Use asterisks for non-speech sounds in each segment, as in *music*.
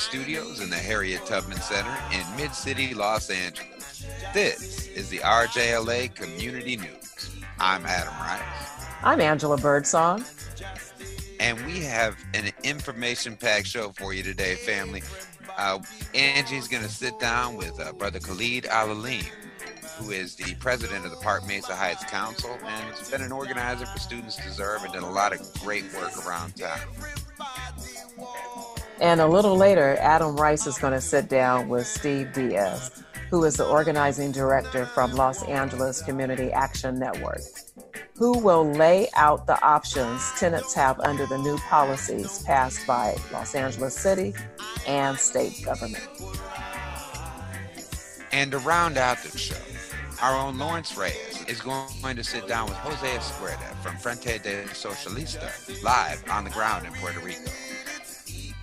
Studios in the Harriet Tubman Center in Mid City, Los Angeles. This is the RJLA Community News. I'm Adam Rice, I'm Angela Birdsong. and we have an information packed show for you today, family. Uh, Angie's going to sit down with uh, Brother Khalid Alalim, who is the president of the Park Mesa Heights Council and has been an organizer for Students Deserve and done a lot of great work around town. And a little later, Adam Rice is going to sit down with Steve Diaz, who is the organizing director from Los Angeles Community Action Network, who will lay out the options tenants have under the new policies passed by Los Angeles City and state government. And to round out the show, our own Lawrence Reyes is going to sit down with Jose Escuerda from Frente de Socialista live on the ground in Puerto Rico.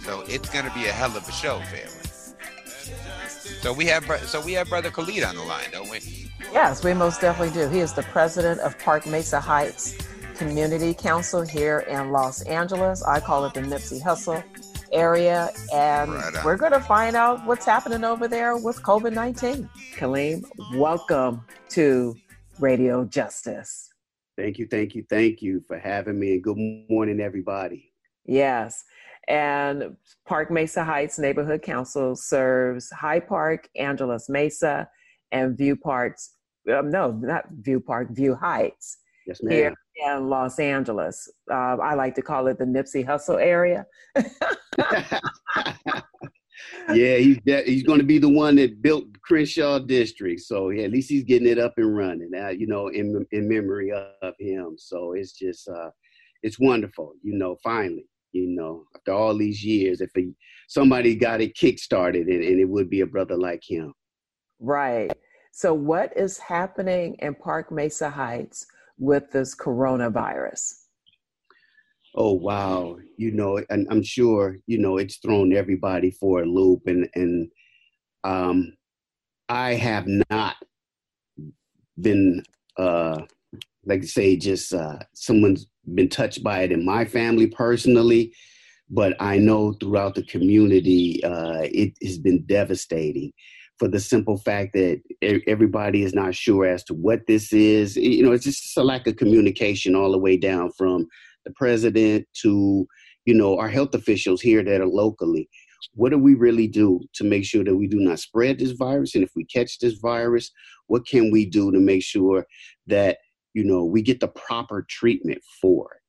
So it's going to be a hell of a show, family. So we have bro- so we have brother Khalid on the line, don't we? Yes, we most definitely do. He is the president of Park Mesa Heights Community Council here in Los Angeles. I call it the Nipsey Hussle area. And Right we're going to find out what's happening over there with COVID 19. Kaleem, welcome to Radio Justice. Thank you, thank you, thank you for having me, and good morning, everybody. Yes. And Park Mesa Heights Neighborhood Council serves Hyde Park, Angeles Mesa, and View Parks. Um, no, not View Park, View Heights. Yes, here in Los Angeles. Uh, I like to call it the Nipsey Hussle area. *laughs* yeah, he's de- he's going to be the one that built Crenshaw District, so yeah, at least he's getting it up and running. Uh, you know, in in memory of, of him. So it's just uh, it's wonderful. You know, finally, you know, after all these years, if he, somebody got it kickstarted, and, and it would be a brother like him. Right. So, what is happening in Park Mesa Heights with this coronavirus? Oh wow, you know, and I'm sure you know it's thrown everybody for a loop, and and um, I have not been uh, like to say just uh, someone's been touched by it in my family personally, but I know throughout the community uh, it has been devastating for the simple fact that everybody is not sure as to what this is. You know, it's just a lack of communication all the way down from the president to you know our health officials here that are locally what do we really do to make sure that we do not spread this virus and if we catch this virus what can we do to make sure that you know we get the proper treatment for it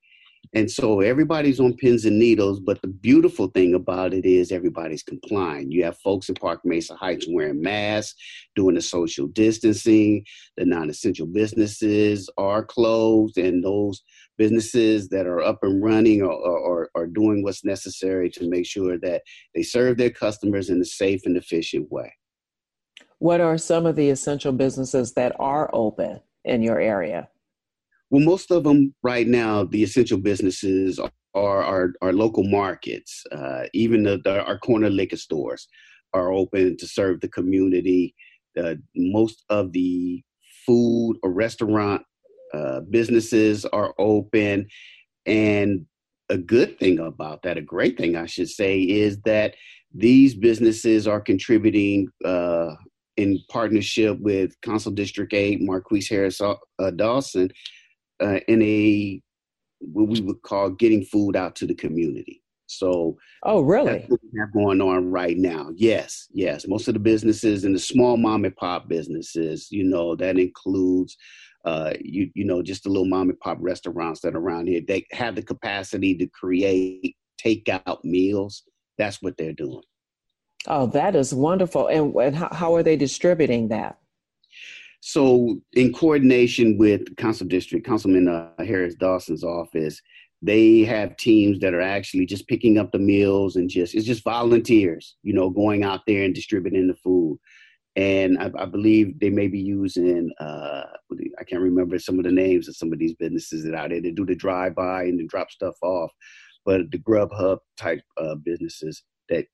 and so everybody's on pins and needles but the beautiful thing about it is everybody's complying you have folks in park mesa heights wearing masks doing the social distancing the non-essential businesses are closed and those businesses that are up and running or, are doing what's necessary to make sure that they serve their customers in a safe and efficient way. What are some of the essential businesses that are open in your area? Well, most of them right now, the essential businesses are our, our local markets. Uh, even the, the, our corner liquor stores are open to serve the community. Uh, most of the food or restaurant uh, businesses are open. And a good thing about that, a great thing I should say, is that these businesses are contributing uh, in partnership with Council District 8, Marqueece Harris uh, Dawson, uh, in a what we would call getting food out to the community. So, oh, really? That's what we have going on right now. Yes, yes. Most of the businesses and the small mom and pop businesses, you know, that includes uh, you you know just the little mom and pop restaurants that are around here they have the capacity to create takeout meals that's what they're doing oh that is wonderful and, and how, how are they distributing that so in coordination with council district councilman uh, harris dawson's office they have teams that are actually just picking up the meals and just it's just volunteers, you know, going out there and distributing the food. And I, I believe they may be using uh, I can't remember some of the names of some of these businesses that out there to do the drive by and to drop stuff off, but the Grubhub type uh, businesses that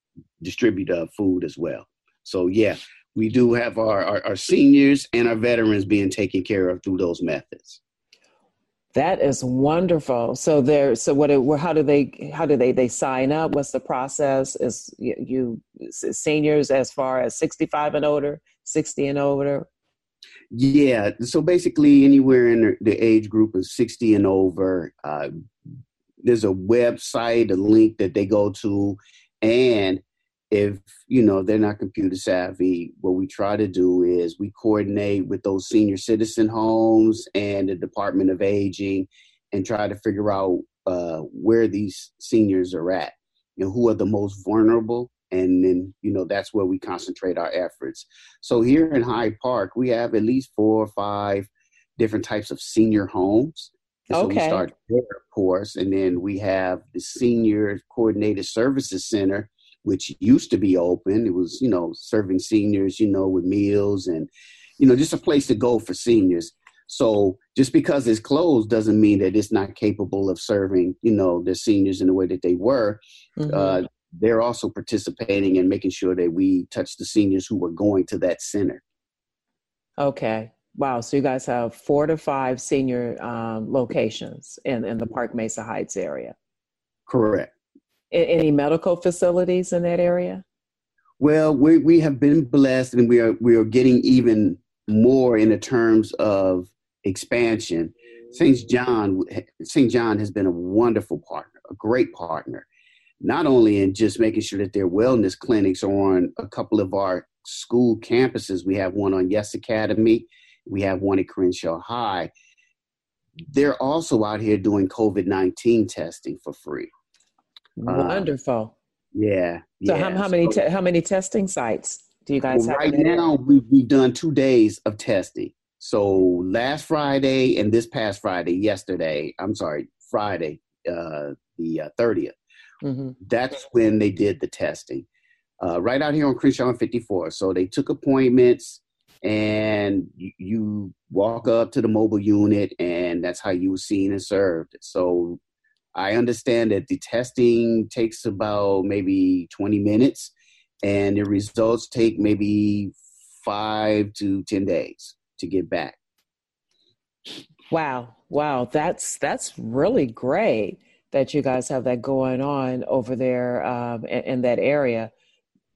distribute uh, food as well. So yeah, we do have our, our, our seniors and our veterans being taken care of through those methods. That is wonderful. So there, so what? It, how do they? How do they? They sign up. What's the process? Is you, you seniors as far as sixty-five and older, sixty and older? Yeah. So basically, anywhere in the age group of sixty and over, uh, there's a website, a link that they go to, and if you know they're not computer savvy what we try to do is we coordinate with those senior citizen homes and the department of aging and try to figure out uh, where these seniors are at you know who are the most vulnerable. And then you know that's where we concentrate our efforts. So here in hyde park we have at least four or five different types of senior homes. And so okay. we start there of course. And then we have the senior coordinated services center which used to be open. It was, you know, serving seniors, you know, with meals and, you know, just a place to go for seniors. So just because it's closed doesn't mean that it's not capable of serving, you know, the seniors in the way that they were. Mm-hmm. Uh, they're also participating and making sure that we touch the seniors who were going to that center. Okay. Wow. So you guys have four to five senior um, locations in, in the Park Mesa Heights area. Correct any medical facilities in that area? Well, we we have been blessed, and we are we are getting even more in the terms of expansion. St. John St. John has been a wonderful partner, a great partner, not only in just making sure that their wellness clinics are on a couple of our school campuses. We have one on Yes Academy, we have one at Crenshaw High. They're also out here doing COVID nineteen testing for free. Um, Wonderful. yeah. So yeah. how, how many te- how many testing sites do you guys well, have? Right now, we've, we've done two days of testing. So last Friday and this past Friday, yesterday, I'm sorry, Friday, uh, the uh, 30th, mm-hmm. that's when they did the testing. Uh, right out here on Crenshaw 54. So they took appointments and you, you, walk up to the mobile unit and that's how you were seen and served. So I understand that the testing takes about maybe 20 minutes and the results take maybe five to 10 days to get back. Wow. Wow. That's, that's really great that you guys have that going on over there um, in, in, that area,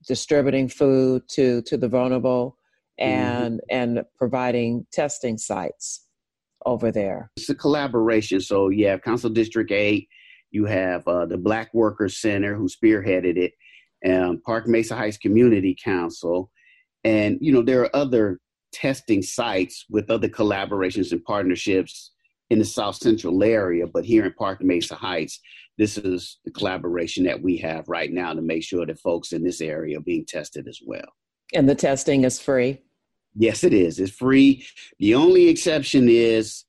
distributing food to, to the vulnerable mm-hmm. and, mm-hmm. and providing testing sites over there? It's a collaboration. So you have Council District 8, you have uh, the Black Workers Center who spearheaded it, um, Park Mesa Heights Community Council, and you know there are other testing sites with other collaborations and partnerships in the South Central area. But here in Park Mesa Heights, this is the collaboration that we have right now to make sure that folks in this area are being tested as well. And the testing is free. Yes, it is. It's free. The only exception is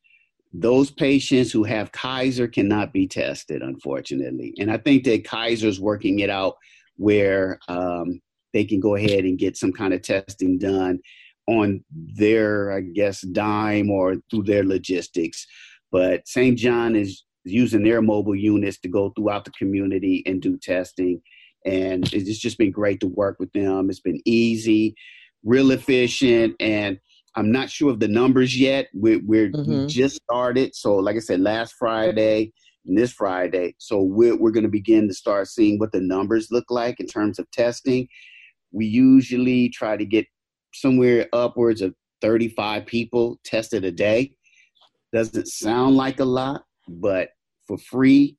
those patients who have Kaiser cannot be tested, unfortunately. And I think that Kaiser's working it out where um, they can go ahead and get some kind of testing done on their, I guess, dime or through their logistics. But St. John is using their mobile units to go throughout the community and do testing. And it's just been great to work with them. It's been easy, real efficient, and I'm not sure of the numbers yet. We're, we're mm-hmm. we just started, so like I said, last Friday and this Friday, so we're we're going to begin to start seeing what the numbers look like in terms of testing. We usually try to get somewhere upwards of 35 people tested a day. Doesn't sound like a lot, but for free,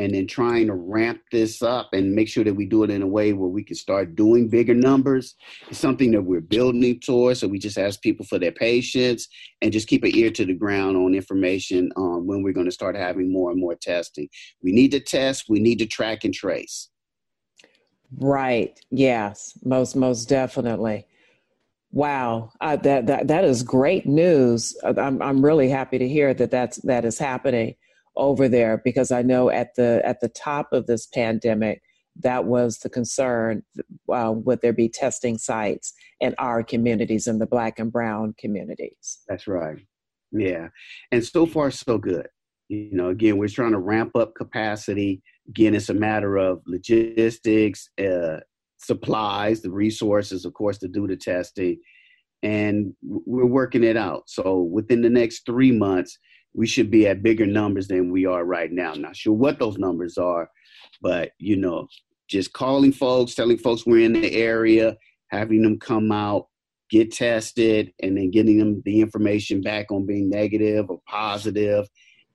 and then trying to ramp this up and make sure that we do it in a way where we can start doing bigger numbers is something that we're building towards. So we just ask people for their patience and just keep an ear to the ground on information on when we're going to start having more and more testing. We need to test, we need to track and trace. Right. Yes. Most most definitely. Wow, uh, that that that is great news. I'm I'm really happy to hear that that's that is happening over there because I know at the at the top of this pandemic that was the concern uh, would there be testing sites in our communities in the black and brown communities? That's right. Yeah. And so far so good. You know again we're trying to ramp up capacity. Again it's a matter of logistics uh, supplies the resources of course to do the testing. And we're working it out. So within the next three months we should be at bigger numbers than we are right now. Not sure what those numbers are but you know just calling folks telling folks we're in the area having them come out get tested and then getting them the information back on being negative or positive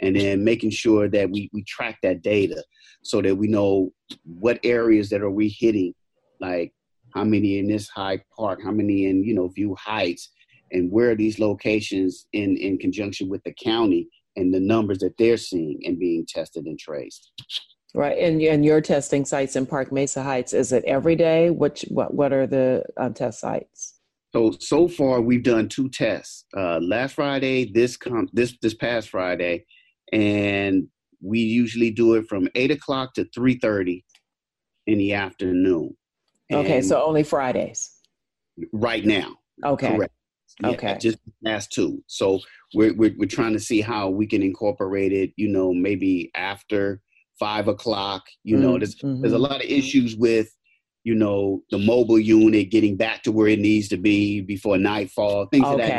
and then making sure that we, we track that data so that we know what areas that are we hitting like how many in this hyde Park how many in you know view heights and where are these locations in in conjunction with the county and the numbers that they're seeing and being tested and traced right and, and your testing sites in park mesa heights is it every day which what what are the um, test sites so so far we've done two tests uh, last friday this com- this this past friday and we usually do it from eight o'clock to three thirty in the afternoon. Okay, so only Fridays. Right now. Okay. Correct. Yeah, okay. Just last two. So we're, we're we're trying to see how we can incorporate it. You know, maybe after five o'clock. You know, there's mm-hmm. there's a lot of issues with you know the mobile unit getting back to where it needs to be before nightfall. Things okay. of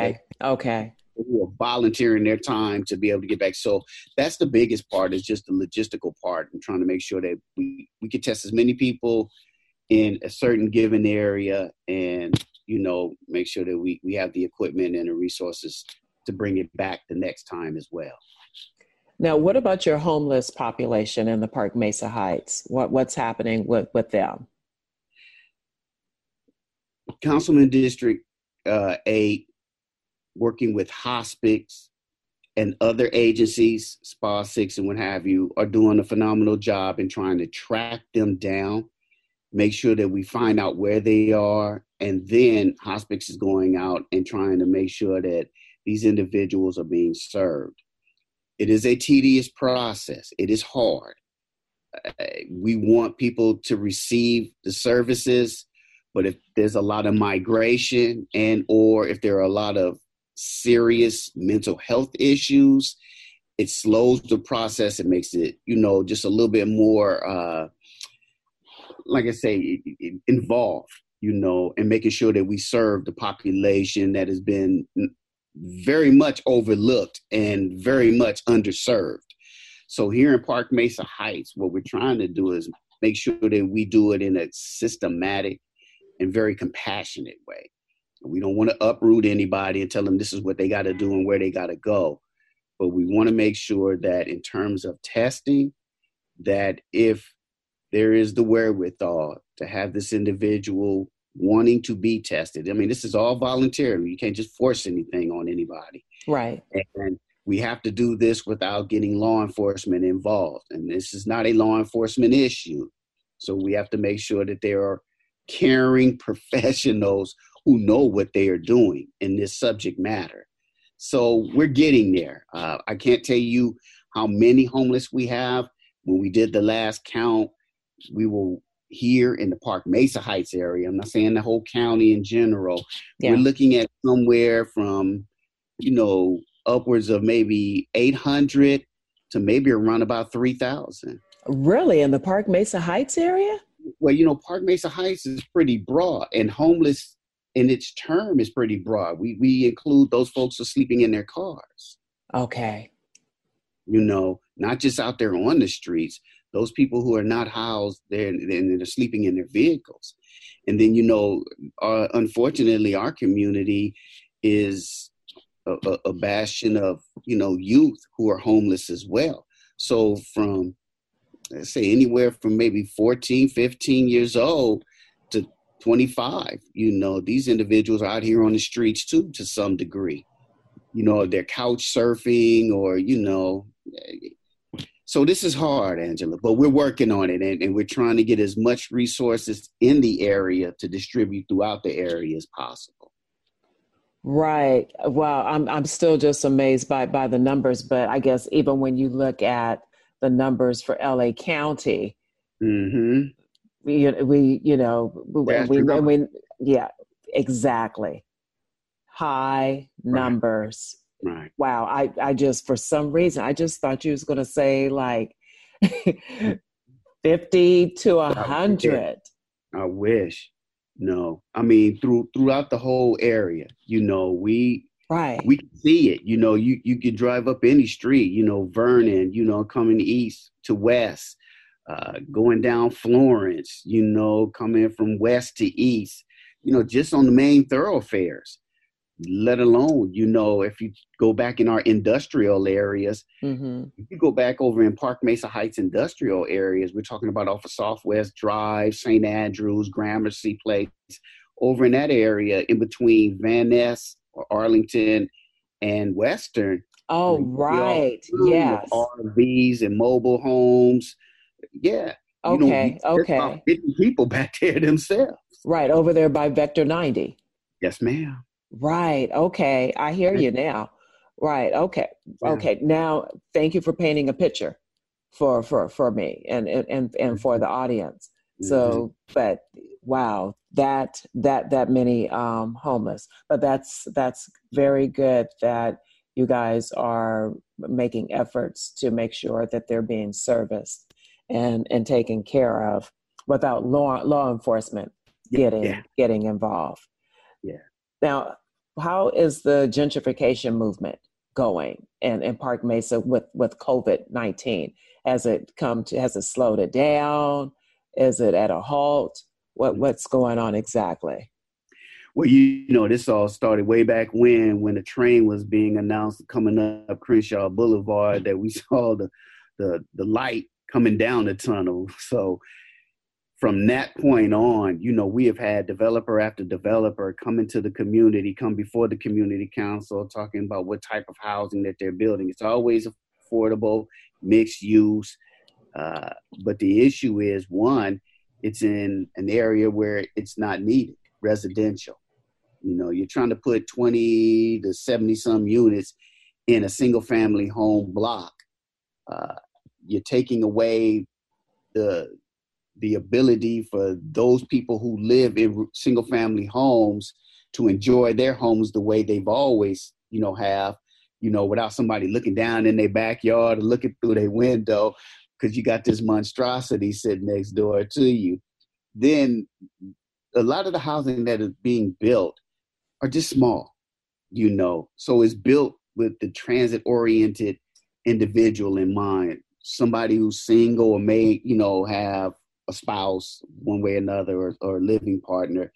that. Okay who are volunteering their time to be able to get back. So that's the biggest part is just the logistical part and trying to make sure that we, we can test as many people in a certain given area and, you know, make sure that we, we have the equipment and the resources to bring it back the next time as well. Now, what about your homeless population in the Park Mesa Heights? What, what's happening with, with them? Councilman District uh, 8 working with HOPICS and other agencies, Spa Six and what have you, are doing a phenomenal job in trying to track them down, make sure that we find out where they are, and then HOPICS is going out and trying to make sure that these individuals are being served. It is a tedious process. It is hard. Uh, we want people to receive the services, but if there's a lot of migration and or if there are a lot of serious mental health issues, it slows the process. It makes it, you know, just a little bit more, uh, like I say, involved, you know, and making sure that we serve the population that has been very much overlooked and very much underserved. So here in Park Mesa Heights, what we're trying to do is make sure that we do it in a systematic and very compassionate way. We don't want to uproot anybody and tell them this is what they got to do and where they got to go. But we want to make sure that in terms of testing, that if there is the wherewithal to have this individual wanting to be tested, I mean, this is all voluntary. You can't just force anything on anybody. Right. And we have to do this without getting law enforcement involved. And this is not a law enforcement issue. So we have to make sure that there are caring *laughs* professionals who know what they are doing in this subject matter. So we're getting there. Uh, I can't tell you how many homeless we have. When we did the last count, we will here in the Park Mesa Heights area. I'm not saying the whole county in general. Yeah. We're looking at somewhere from, you know, upwards of maybe 800 to maybe around about 3,000. Really? In the Park Mesa Heights area? Well, you know, Park Mesa Heights is pretty broad, and homeless in its term is pretty broad. We we include those folks who are sleeping in their cars. Okay. You know, not just out there on the streets. Those people who are not housed, they're and they're sleeping in their vehicles. And then you know, uh, unfortunately, our community is a, a bastion of you know youth who are homeless as well. So from let's say anywhere from maybe 14, 15 years old to 25 you know these individuals are out here on the streets too to some degree you know they're couch surfing or you know so this is hard angela but we're working on it and, and we're trying to get as much resources in the area to distribute throughout the area as possible Right. Well, I'm I'm still just amazed by by the numbers, but I guess even when you look at the numbers for LA County, Mm-hmm. we we you know we, That's we, we yeah exactly high numbers. Right. Wow. I I just for some reason I just thought you was going to say like *laughs* fifty to a hundred. I wish. No, I mean through throughout the whole area. You know, we Right. we can see it. You know, you you could drive up any street. You know, Vernon. You know, coming east to west, uh, going down Florence. You know, coming from west to east. You know, just on the main thoroughfares. Let alone, you know, if you go back in our industrial areas, hmm if you go back over in Park Mesa Heights industrial areas, we're talking about off of Southwest Drive, St. Andrews, Gramercy Place, over in that area in between Van Ness or Arlington and Western. Oh, right all right. through Yes. RVs and mobile homes. Yeah. you know, Okay. Okay. 50 people back there themselves. Right. Over there by Vector 90. Yes, ma'am. Right. Okay. I hear you now. Right. Okay. Yeah. Okay. Now, thank you for painting a picture for for for me and and and, for the audience. Mm-hmm. So, but wow, that that that many um, homeless. But that's that's very good that you guys are making efforts to make sure that they're being serviced and and taken care of without law law enforcement getting yeah. getting involved. Now, how is the gentrification movement going in, in Park Mesa with, with COVID nineteen? Has it come to has it slowed it down? Is it at a halt? What what's going on exactly? Well, you know, this all started way back when, when the train was being announced coming up Crenshaw Boulevard, that we *laughs* saw the the the light coming down the tunnel. So from that point on, you know, we have had developer after developer come into the community, come before the community council, talking about what type of housing that they're building. It's always affordable, mixed use. Uh, but the issue is one, it's in an area where it's not needed, residential. You know, you're trying to put 20 to 70 some units in a single family home block. Uh, you're taking away the the ability for those people who live in single family homes to enjoy their homes the way they've always, you know, have, you know, without somebody looking down in their backyard or looking through their window because you got this monstrosity sitting next door to you. Then a lot of the housing that is being built are just small, you know. So it's built with the transit oriented individual in mind. Somebody who's single or may, you know, have a spouse one way or another or, or a living partner.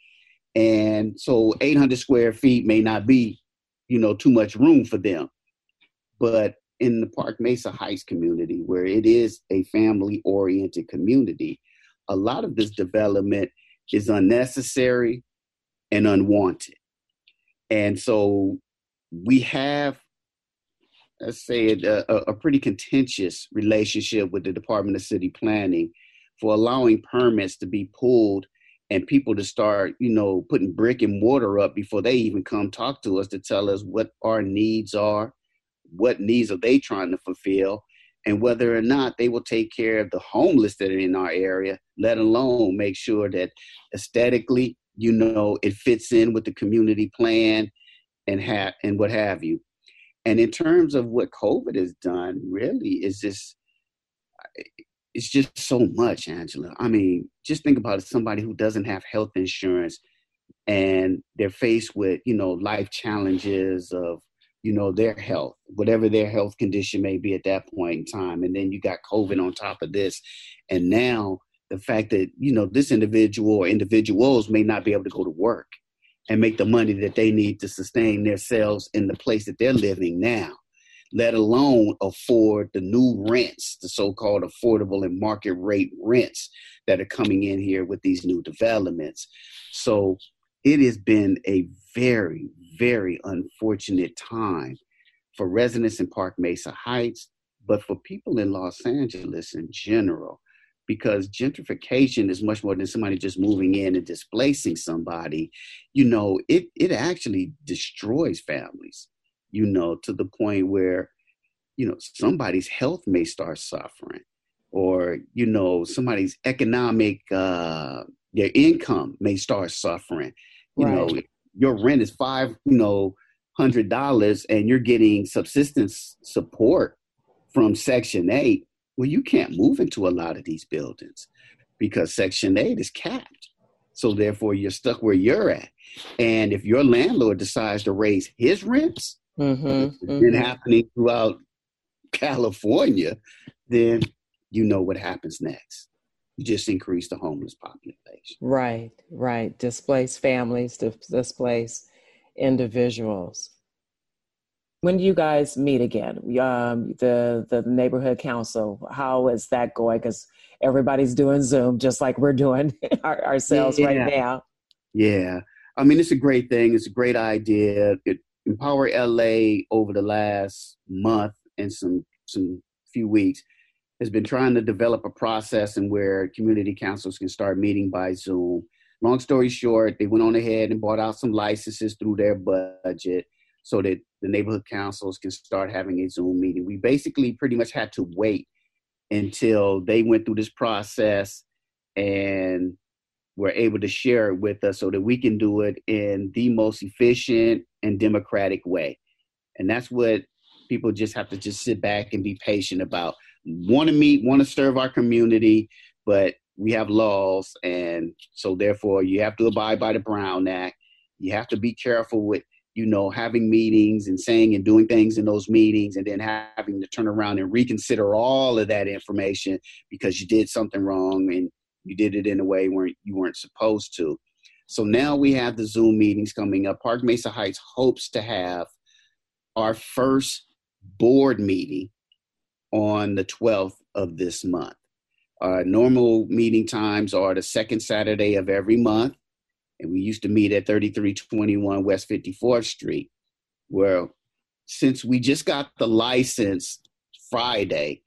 And so 800 square feet may not be, you know, too much room for them. But in the Park Mesa Heights community, where it is a family oriented community, a lot of this development is unnecessary and unwanted. And so we have, let's say, a, a pretty contentious relationship with the Department of City Planning for allowing permits to be pulled and people to start, you know, putting brick and mortar up before they even come talk to us to tell us what our needs are, what needs are they trying to fulfill, and whether or not they will take care of the homeless that are in our area, let alone make sure that aesthetically, you know, it fits in with the community plan and have and what have you. And in terms of what COVID has done, really is just it's just so much, Angela. I mean, just think about it, somebody who doesn't have health insurance and they're faced with, you know, life challenges of, you know, their health, whatever their health condition may be at that point in time. And then you got COVID on top of this. And now the fact that, you know, this individual or individuals may not be able to go to work and make the money that they need to sustain themselves in the place that they're living now let alone afford the new rents, the so called affordable and market rate rents that are coming in here with these new developments. So it has been a very, very unfortunate time for residents in Park Mesa Heights, but for people in Los Angeles in general, because gentrification is much more than somebody just moving in and displacing somebody. You know, it it actually destroys families. You know, to the point where you know somebody's health may start suffering, or you know somebody's economic uh, their income may start suffering. You right. know, your rent is five you know hundred dollars, and you're getting subsistence support from Section 8, well, you can't move into a lot of these buildings because Section 8 is capped. So therefore, you're stuck where you're at. And if your landlord decides to raise his rents, mm-hmm, it's mm-hmm. been happening throughout California, then you know what happens next. You just increase the homeless population. Right, right. Displace families, displace individuals. When do you guys meet again? Um, the the neighborhood council. How is that going? Because everybody's doing Zoom, just like we're doing *laughs* our, ourselves yeah. right now. Yeah, I mean it's a great thing. It's a great idea. It Empower LA over the last month and some some few weeks has been trying to develop a process and where community councils can start meeting by Zoom. Long story short, they went on ahead and bought out some licenses through their budget so that the neighborhood councils can start having a Zoom meeting. We basically pretty much had to wait until they went through this process and were able to share it with us so that we can do it in the most efficient and democratic way. And that's what people just have to just sit back and be patient about. Want to meet, want to serve our community, but we have laws. And so therefore you have to abide by the Brown Act. You have to be careful with you know, having meetings and saying and doing things in those meetings and then having to turn around and reconsider all of that information because you did something wrong and you did it in a way where you weren't supposed to. So now we have the Zoom meetings coming up. Park Mesa Heights hopes to have our first board meeting on the 12th of this month. Our normal meeting times are the second Saturday of every month and we used to meet at 3321 West 54th Street. Well, since we just got the license Friday,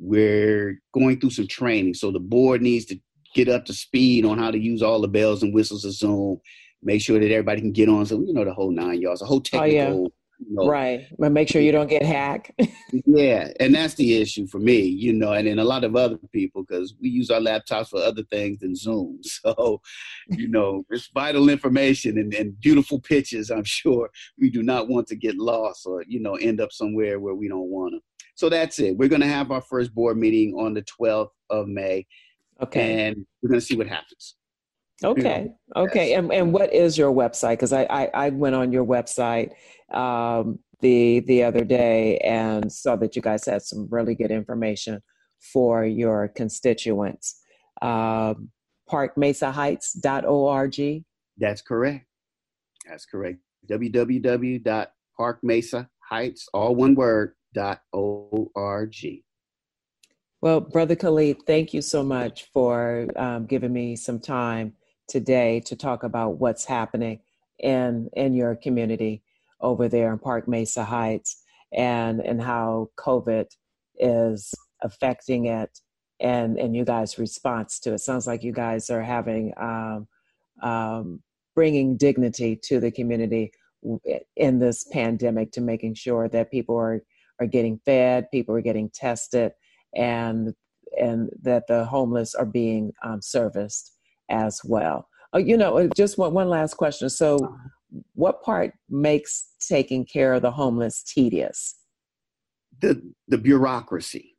we're going through some training. So the board needs to get up to speed on how to use all the bells and whistles of Zoom, make sure that everybody can get on. So, you know, the whole nine yards, the whole technical oh, yeah know, right. But make sure you don't get hacked. *laughs* yeah, and that's the issue for me, you know, and then a lot of other people because we use our laptops for other things than Zoom. *laughs* So, you know, it's vital information and, and beautiful pictures. I'm sure we do not want to get lost or you know end up somewhere where we don't want to. So that's it. We're going to have our first board meeting on the 12th of May. Okay. And we're going to see what happens. Okay. Okay. And, and what is your website? Because I, I, I, went on your website um, the the other day and saw that you guys had some really good information for your constituents. Um, ParkMesaHeights.org. That's correct. That's correct. www.parkmesaheights, all one word, dot org. Well, Brother Khalid, thank you so much for um, giving me some time today to talk about what's happening in in your community over there in Park Mesa Heights and and how COVID is affecting it and and you guys' response to it. Sounds like you guys are having um, um, bringing dignity to the community in this pandemic to making sure that people are are getting fed, people are getting tested, and and that the homeless are being um, serviced as well. Uh, you know, uh, just one, one last question. So, what part makes taking care of the homeless tedious? The the bureaucracy.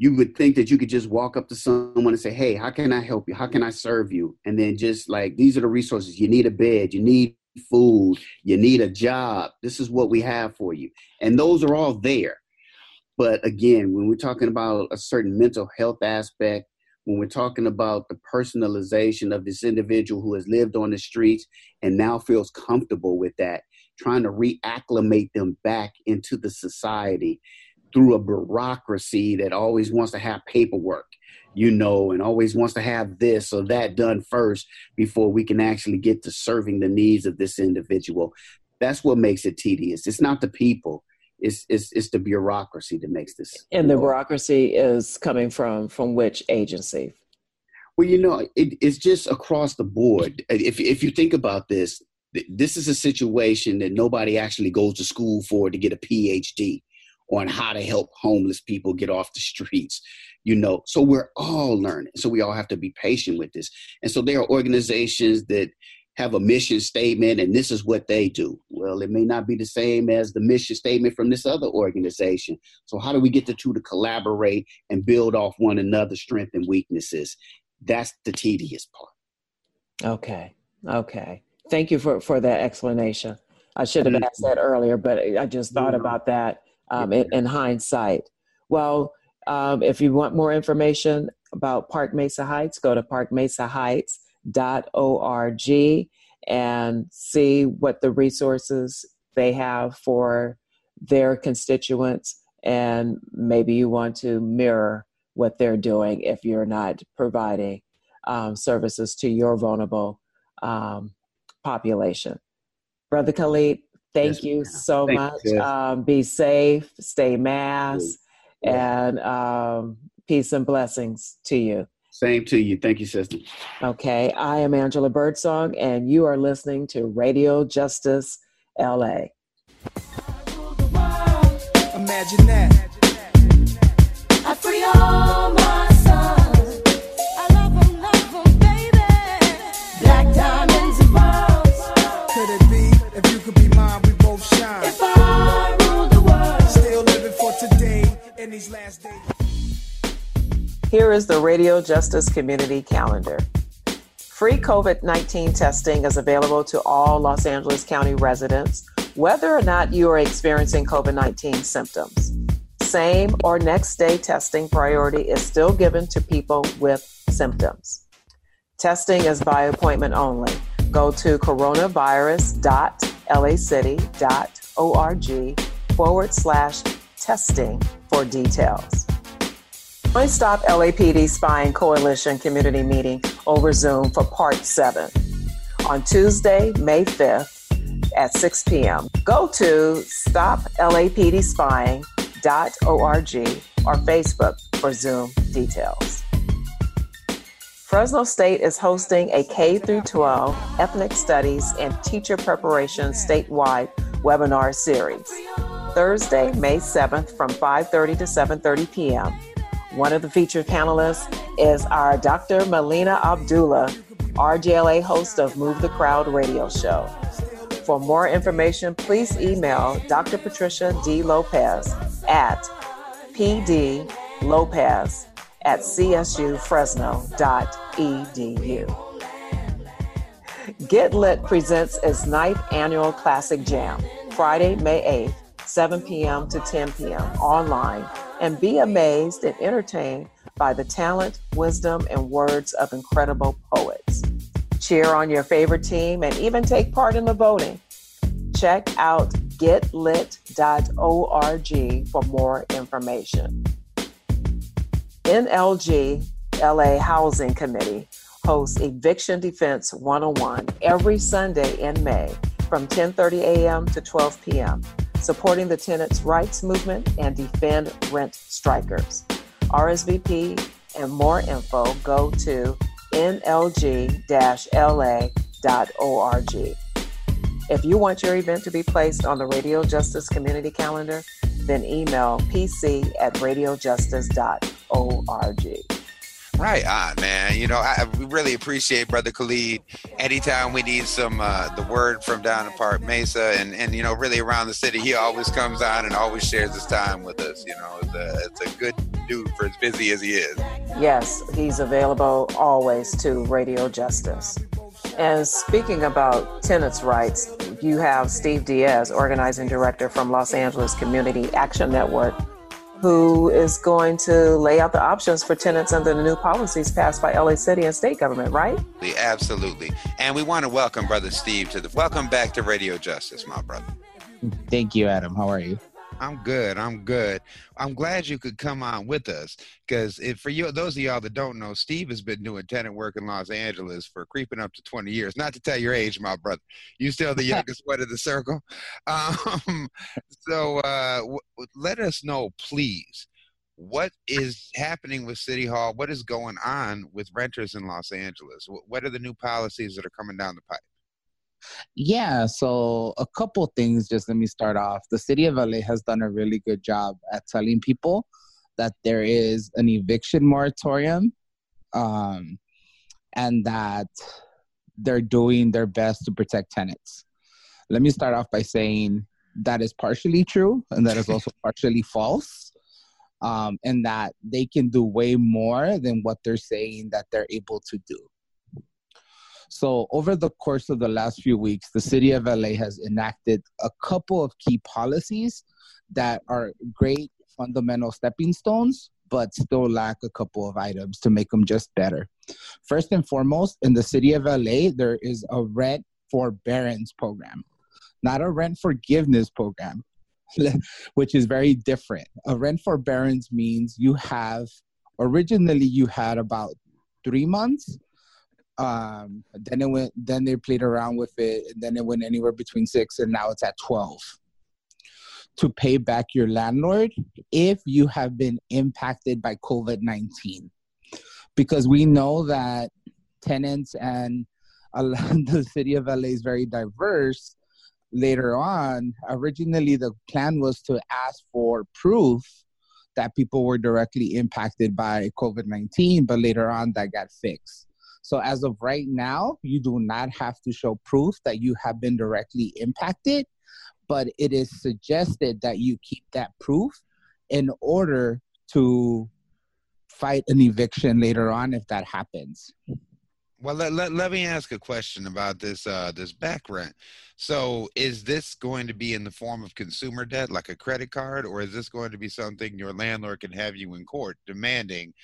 You would think that you could just walk up to someone and say, "Hey, how can I help you? How can I serve you?" And then just like these are the resources. You need a bed. You need food. You need a job. This is what we have for you, and those are all there. But again, when we're talking about a certain mental health aspect, when we're talking about the personalization of this individual who has lived on the streets and now feels comfortable with that, trying to reacclimate them back into the society through a bureaucracy that always wants to have paperwork, you know, and always wants to have this or that done first before we can actually get to serving the needs of this individual. That's what makes it tedious. It's not the people, it's it's it's the bureaucracy that makes this. And the bureaucracy is coming from from which agency? Well, you know, it, it's just across the board. If if you think about this, this is a situation that nobody actually goes to school for to get a PhD on how to help homeless people get off the streets you know so we're all learning so we all have to be patient with this and so there are organizations that have a mission statement and this is what they do. Well, it may not be the same as the mission statement from this other organization. So, how do we get the two to collaborate and build off one another's strengths and weaknesses? That's the tedious part. Okay. Okay. Thank you for, for that explanation. I should have asked that earlier, but I just thought about that um, in, in, hindsight. Well, um, if you want more information about Park Mesa Heights, go to Park Mesa Heights org and see what the resources they have for their constituents and maybe you want to mirror what they're doing if you're not providing um, services to your vulnerable um, population. Brother Khalid, thank yes, you so thank much. You. Um, be safe, stay masked, and um, peace and blessings to you. Same to you. Thank you, sister. Okay. I am Angela Birdsong, and you are listening to Radio Justice LA. Imagine that. I free all my Here is the Radio Justice Community Calendar. Free COVID 19 testing is available to all Los Angeles County residents, whether or not you are experiencing COVID 19 symptoms. Same or next day testing priority is still given to people with symptoms. Testing is by appointment only. Go to coronavirus.lacity.org forward slash testing for details. Join Stop LAPD Spying Coalition community meeting over Zoom for part seven on Tuesday, May 5th at 6 p.m. Go to stoplapdspying.org or Facebook for Zoom details. Fresno State is hosting a K through 12 ethnic studies and teacher preparation statewide webinar series. Thursday, May 7th from 5:30 to 7:30 p.m one of the featured panelists is our Dr. Melina Abdullah, RJLA host of Move the Crowd radio show. For more information, please email Dr. Patricia D. Lopez at pdlopez at csufresno.edu. Get Lit presents its ninth annual Classic Slam, Friday, May 8th, 7 p.m. to 10 p.m. online and be amazed and entertained by the talent, wisdom, and words of incredible poets. Cheer on your favorite team and even take part in the voting. Check out getlit.org for more information. NLG LA Housing Committee hosts Eviction Defense 101 every Sunday in May from 10:30 a.m. to 12 p.m supporting the tenants' rights movement and defend rent strikers. RSVP and more info go to nlg la.org. If you want your event to be placed on the Radio Justice Community Calendar, then email pc at radiojustice.org. Right on, man. You know, I, we really appreciate Brother Khalid. Anytime we need some uh, the word from down in Park Mesa and, and you know really around the city, he always comes on and always shares his time with us. You know, it's a, it's a good dude for as busy as he is. Yes, he's available always to Radio Justice. And speaking about tenants' rights, you have Steve Diaz, organizing director from Los Angeles Community Action Network who is going to lay out the options for tenants under the new policies passed by LA City and state government, right? Absolutely. And we want to welcome Brother Steve to the welcome back to Radio Justice, my brother. Thank you, Adam. How are you? I'm good. I'm good. I'm glad you could come on with us because for you, those of y'all that don't know, Steve has been doing tenant work in Los Angeles for creeping up to 20 years. Not to tell your age, my brother. You still the *laughs* youngest one of the circle. Um, so uh, w- let us know, please. What is happening with City Hall? What is going on with renters in Los Angeles? What are the new policies that are coming down the pipe? Yeah, so a couple things. Just let me start off. The city of LA has done a really good job at telling people that there is an eviction moratorium, um, and that they're doing their best to protect tenants. Let me start off by saying that is partially true, and that is *laughs* also partially false. Um, and that they can do way more than what they're saying that they're able to do. So, over the course of the last few weeks, the city of LA has enacted a couple of key policies that are great fundamental stepping stones, but still lack a couple of items to make them just better. First and foremost, in the city of LA, there is a rent forbearance program, not a rent forgiveness program. *laughs* which is very different. A rent forbearance means you have originally you had about three months um, then it went. Then they played around with it. And then it went anywhere between six, and now it's at twelve. To pay back your landlord if you have been impacted by COVID nineteen, because we know that tenants and the city of LA is very diverse. Later on, originally the plan was to ask for proof that people were directly impacted by COVID 19, but later on that got fixed. So as of right now, you do not have to show proof that you have been directly impacted, but it is suggested that you keep that proof in order to fight an eviction later on if that happens. Well, let, let, let me ask a question about this uh, this back rent. So, is this going to be in the form of consumer debt, like a credit card, or is this going to be something your landlord can have you in court demanding,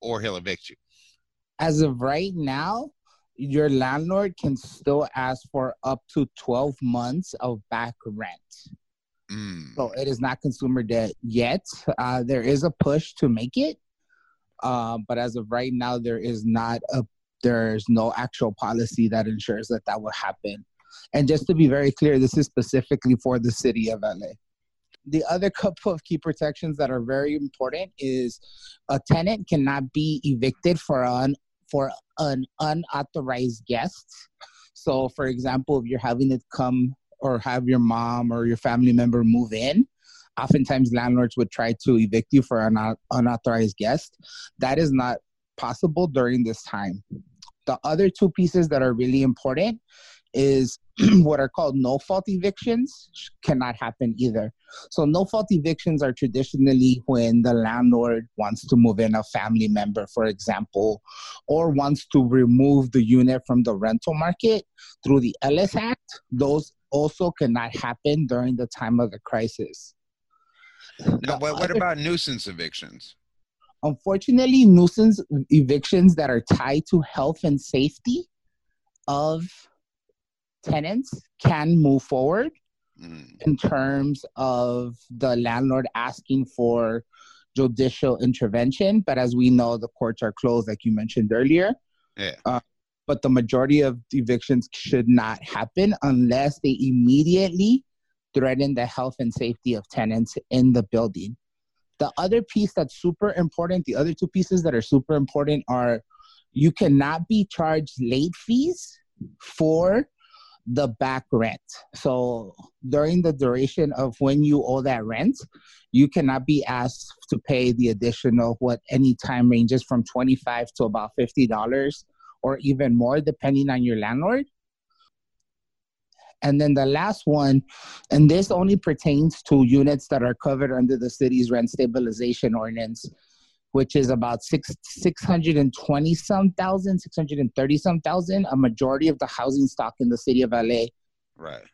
or he'll evict you? As of right now, your landlord can still ask for up to 12 months of back rent. Mm. So it is not consumer debt yet. Uh, there is a push to make it, uh, but as of right now, there is not a there's no actual policy that ensures that that will happen. And just to be very clear, this is specifically for the city of LA. The other *laughs* couple of key protections that are very important is a tenant cannot be evicted for an for an unauthorized guest. So, for example, if you're having it come or have your mom or your family member move in, oftentimes landlords would try to evict you for an unauthorized guest. That is not possible during this time. The other two pieces that are really important is *clears throat* what are called no fault evictions cannot happen either. So no fault evictions are traditionally when the landlord wants to move in a family member, for example, or wants to remove the unit from the rental market through the Ellis Act. Those also cannot happen during the time of the crisis. Now, what, what about nuisance evictions? Unfortunately, nuisance evictions that are tied to health and safety of tenants can move forward mm. in terms of the landlord asking for judicial intervention. But as we know, the courts are closed, like you mentioned earlier. Yeah. Uh, but the majority of evictions should not happen unless they immediately threaten the health and safety of tenants in the building. The other piece that's super important, the other two pieces that are super important are you cannot be charged late fees for the back rent. So during the duration of when you owe that rent, you cannot be asked to pay the additional what any time ranges from 25 to about $50 or even more depending on your landlord. And then the last one, and this only pertains to units that are covered under the city's rent stabilization ordinance, which is about six six hundred and twenty some thousand, six hundred and thirty some thousand, a majority of the housing stock in the city of LA. Right.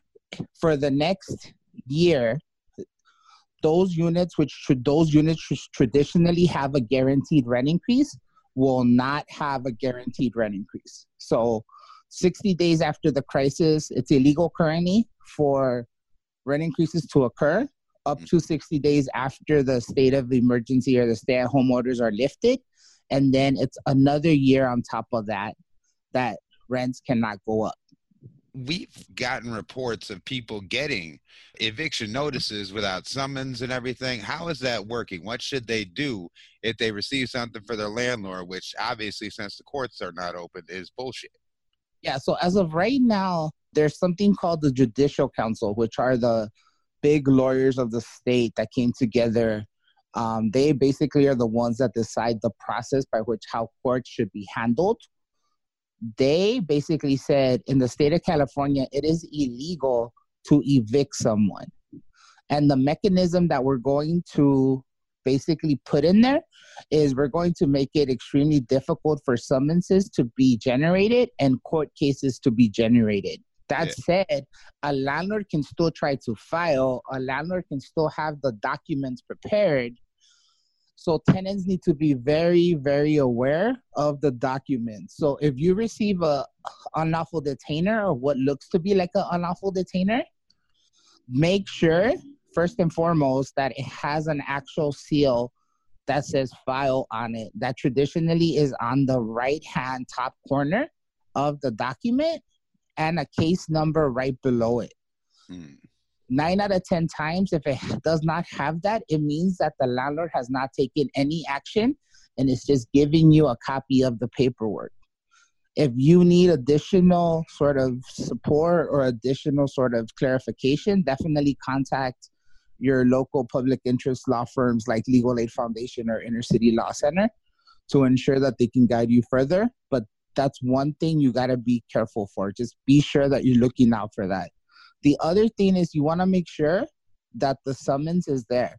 For the next year, those units which should those units should traditionally have a guaranteed rent increase will not have a guaranteed rent increase. So 60 days after the crisis, it's illegal currently for rent increases to occur up mm. to 60 days after the state of emergency or the stay at home orders are lifted. And then it's another year on top of that that rents cannot go up. We've gotten reports of people getting eviction notices without summons and everything. How is that working? What should they do if they receive something for their landlord, which obviously, since the courts are not open, is bullshit? Yeah, so as of right now, there's something called the Judicial Council, which are the big lawyers of the state that came together. Um, they basically are the ones that decide the process by which how courts should be handled. They basically said in the state of California, it is illegal to evict someone. And the mechanism that we're going to basically put in there is we're going to make it extremely difficult for summonses to be generated and court cases to be generated. That yeah. said, a landlord can still try to file, a landlord can still have the documents prepared. So tenants need to be very, very aware of the documents. So if you receive a unlawful detainer or what looks to be like an unlawful detainer, make sure first and foremost that it has an actual seal that says file on it that traditionally is on the right hand top corner of the document and a case number right below it. Hmm. Nine out of 10 times, if it does not have that, it means that the landlord has not taken any action and it's just giving you a copy of the paperwork. If you need additional sort of support or additional sort of clarification, definitely contact your local public interest law firms like Legal Aid Foundation or Inner City Law Center to ensure that they can guide you further. But that's one thing you got to be careful for. Just be sure that you're looking out for that. The other thing is you want to make sure that the summons is there.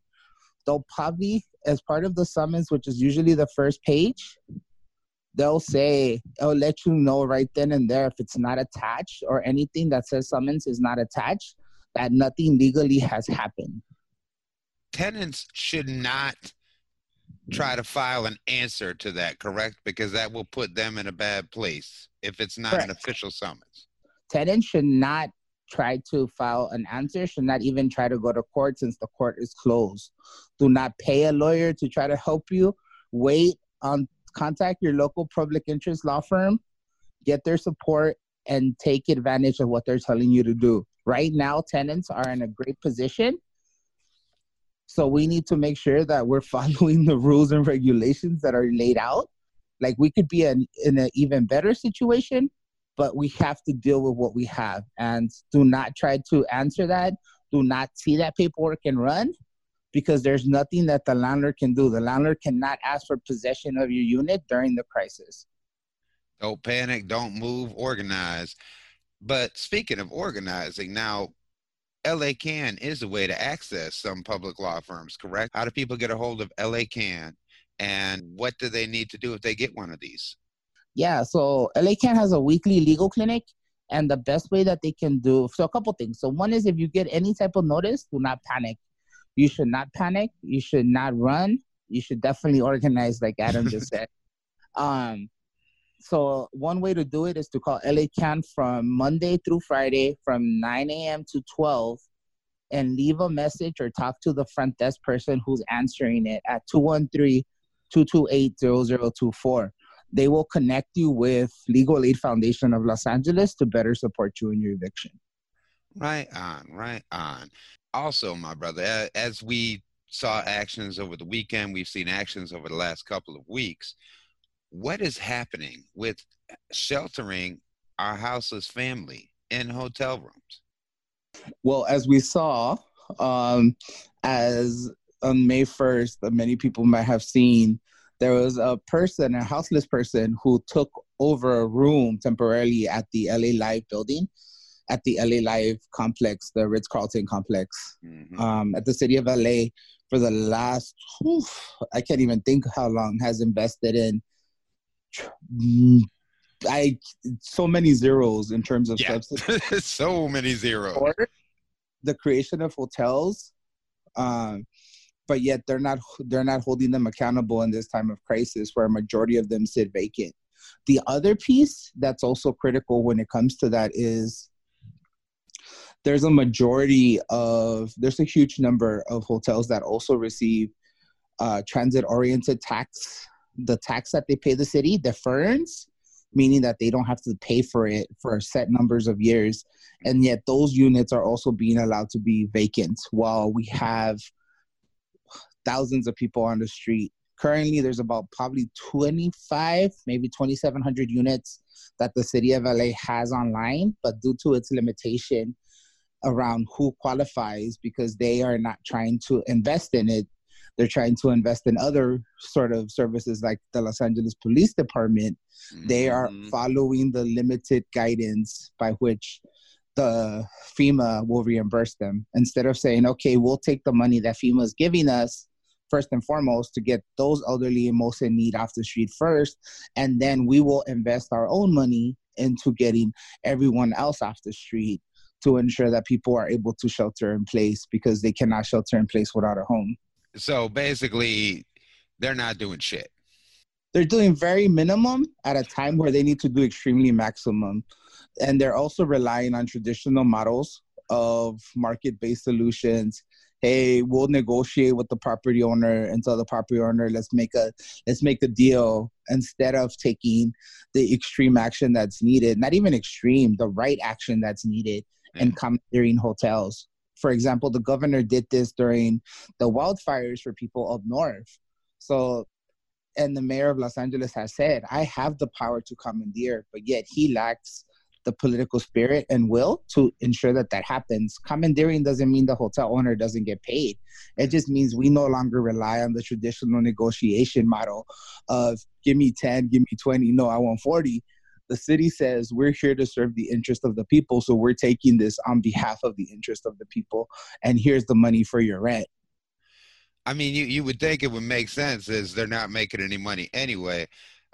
They'll probably, as part of the summons, which is usually the first page, they'll say, they'll let you know right then and there if it's not attached or anything that says summons is not attached, that nothing legally has happened. Tenants should not Mm-hmm. try to file an answer to that, correct? Because that will put them in a bad place if it's not correct. an official summons. Tenants should not try to file an answer, should not even try to go to court since the court is closed. Do not pay a lawyer to try to help you. Wait on contact your local public interest law firm, get their support, and take advantage of what they're telling you to do. Right now, tenants are in a great position so we need to make sure that we're *laughs* following the rules and regulations that are laid out. Like we could be in, in an even better situation, but we have to deal with what we have. And do not try to answer that. Do not see that paperwork and run because there's nothing that the landlord can do. The landlord cannot ask for possession of your unit during the crisis. Don't panic, don't move, organize. But speaking of organizing, now LA CAN is a way to access some public law firms, correct? How do people get a hold of LA CAN and what do they need to do if they get one of these? Yeah, so LA CAN has a weekly legal clinic and the best way that they can do so a couple things. So one is if you get any type of notice, do not panic. You should not panic, you should not run. You should definitely organize like Adam just said. *laughs* Um so one way to do it is to call LA CAN from Monday through Friday from 9 a.m. to 12 and leave a message or talk to the front desk person who's answering it at 213-228-0024. They will connect you with Legal Aid Foundation of Los Angeles to better support you in your eviction. Right on, right on. Also, my brother, as we saw actions over the weekend, we've seen actions over the last couple of weeks what is happening with sheltering our houseless family in hotel rooms? Well, as we saw, um, as on May 1st, many people might have seen, there was a person, a houseless person, who took over a room temporarily at the LA Live building, at the LA Live complex, the Ritz Carlton complex, mm-hmm. um, at the city of LA for the last, whew, I can't even think how long, has invested in I so many zeros in terms of yeah. substance. *laughs* so many zeros. Or the creation of hotels, um, but yet they're not they're not holding them accountable in this time of crisis, where a majority of them sit vacant. The other piece that's also critical when it comes to that is there's a majority of there's a huge number of hotels that also receive uh, transit oriented tax the tax that they pay the city deference meaning that they don't have to pay for it for set numbers of years. And yet those units are also being allowed to be vacant while we have thousands of people on the street. Currently there's about probably 25 maybe 2700 units that the city of la has online but due to its limitation around who qualifies because they are not trying to invest in it they're trying to invest in other sort of services like the los angeles police department mm-hmm. they are mm-hmm. following the limited guidance by which the fema will reimburse them instead of saying okay we'll take the money that fema is giving us first and foremost to get those elderly and most in need off the street first and then we will invest our own money into getting everyone else off the street to ensure that people are able to shelter in place because they cannot shelter in place without a home. So basically, they're not doing shit. They're doing very minimum at a time where they need to do extremely maximum. And they're also relying on traditional models of market based solutions hey we'll negotiate with the property owner and tell the property owner let's make a let's make a deal instead of taking the extreme action that's needed not even extreme the right action that's needed and commandeering hotels. For example, the governor did this during the wildfires for people up north. So, and the mayor of Los Angeles has said, I have the power to commandeer, but yet he lacks the political spirit and will to ensure that that happens. Commandeering doesn't mean the hotel owner doesn't get paid. It just means we no longer rely on the traditional negotiation model of give me 10, give me 20, no, I want 40 the city says we're here to serve the interest of the people so we're taking this on behalf of the interest of the people and here's the money for your rent. I mean you, you would think it would make sense as they're not making any money anyway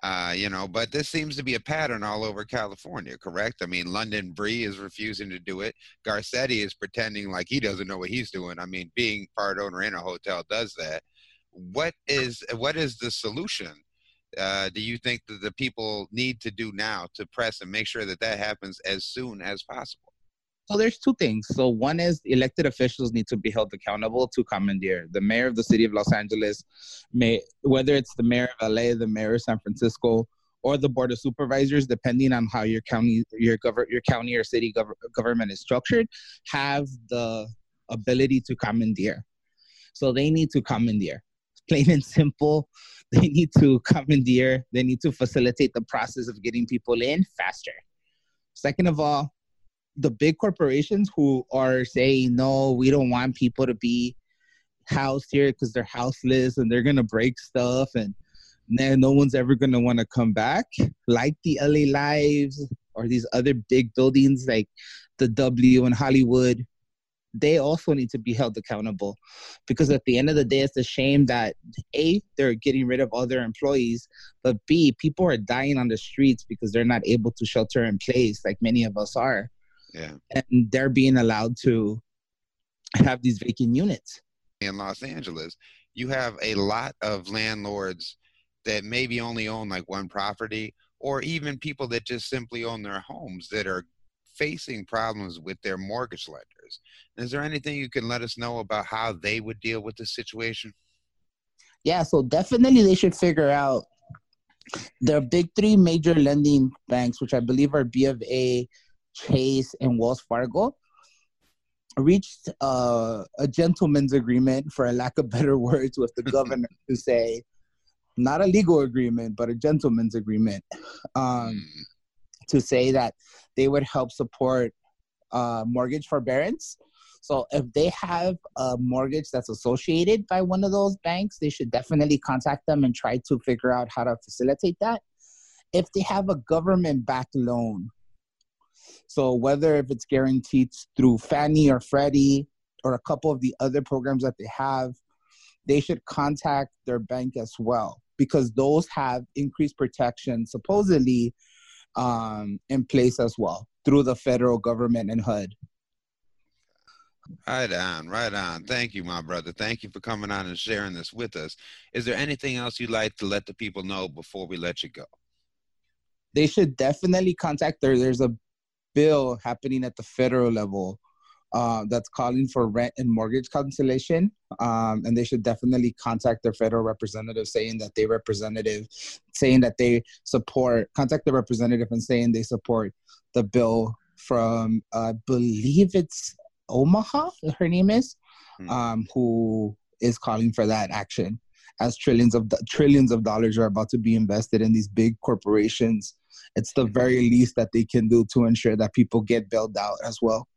uh, you know but this seems to be a pattern all over california correct? I mean london breed is refusing to do it. Garcetti is pretending like he doesn't know what he's doing. I mean being part owner in a hotel does that. What is what is the solution uh, do you think that the people need to do now to press and make sure that that happens as soon as possible? So there's two things. So one is elected officials need to be held accountable to commandeer. The mayor of the city of Los Angeles, may whether it's the mayor of LA, the mayor of San Francisco, or the board of supervisors, depending on how your county, your govern, your county or city gov- government is structured, have the ability to commandeer. So they need to commandeer plain and simple. They need to commandeer, they need to facilitate the process of getting people in faster. Second of all, the big corporations who are saying, no, we don't want people to be housed here because they're houseless and they're going to break stuff and then no one's ever going to want to come back, like the LA Lives or these other big buildings like the W in Hollywood they also need to be held accountable because at the end of the day it's a shame that a they're getting rid of all their employees but b people are dying on the streets because they're not able to shelter in place like many of us are. Yeah. And they're being allowed to have these vacant units. In los angeles you have a lot of landlords that maybe only own like one property or even people that just simply own their homes that are facing problems with their mortgage lenders. Is there anything you can let us know about how they would deal with the situation? Yeah, so definitely they should figure out the big three major lending banks, which I believe are B of A, Chase, and Wells Fargo, reached uh, a gentleman's agreement, for a lack of better *laughs* words, with the governor to say, not a legal agreement, but a gentleman's agreement. Um, mm to say that they would help support uh, mortgage forbearance. So if they have a mortgage that's associated by one of those banks, they should definitely contact them and try to figure out how to facilitate that. If they have a government backed loan, so whether if it's guaranteed through Fannie or Freddie or a couple of the other programs that they have, they should contact their bank as well because those have increased protection supposedly um, in place as well through the federal government and HUD. Right on, right on. Thank you, my brother. Thank you for coming on and sharing this with us. Is there anything else you'd like to let the people know before we let you go? They should definitely contact her. There's a bill happening at the federal level uh, that's calling for rent and mortgage cancellation. Um, and they should definitely contact their federal representative saying that they representative, saying that they support, contact the representative and saying they support the bill from, I believe it's Omar, her name is, Hmm. um, who is calling for that action as trillions of trillions of dollars are about to be invested in these big corporations. It's the very least that they can do to ensure that people get bailed out as well.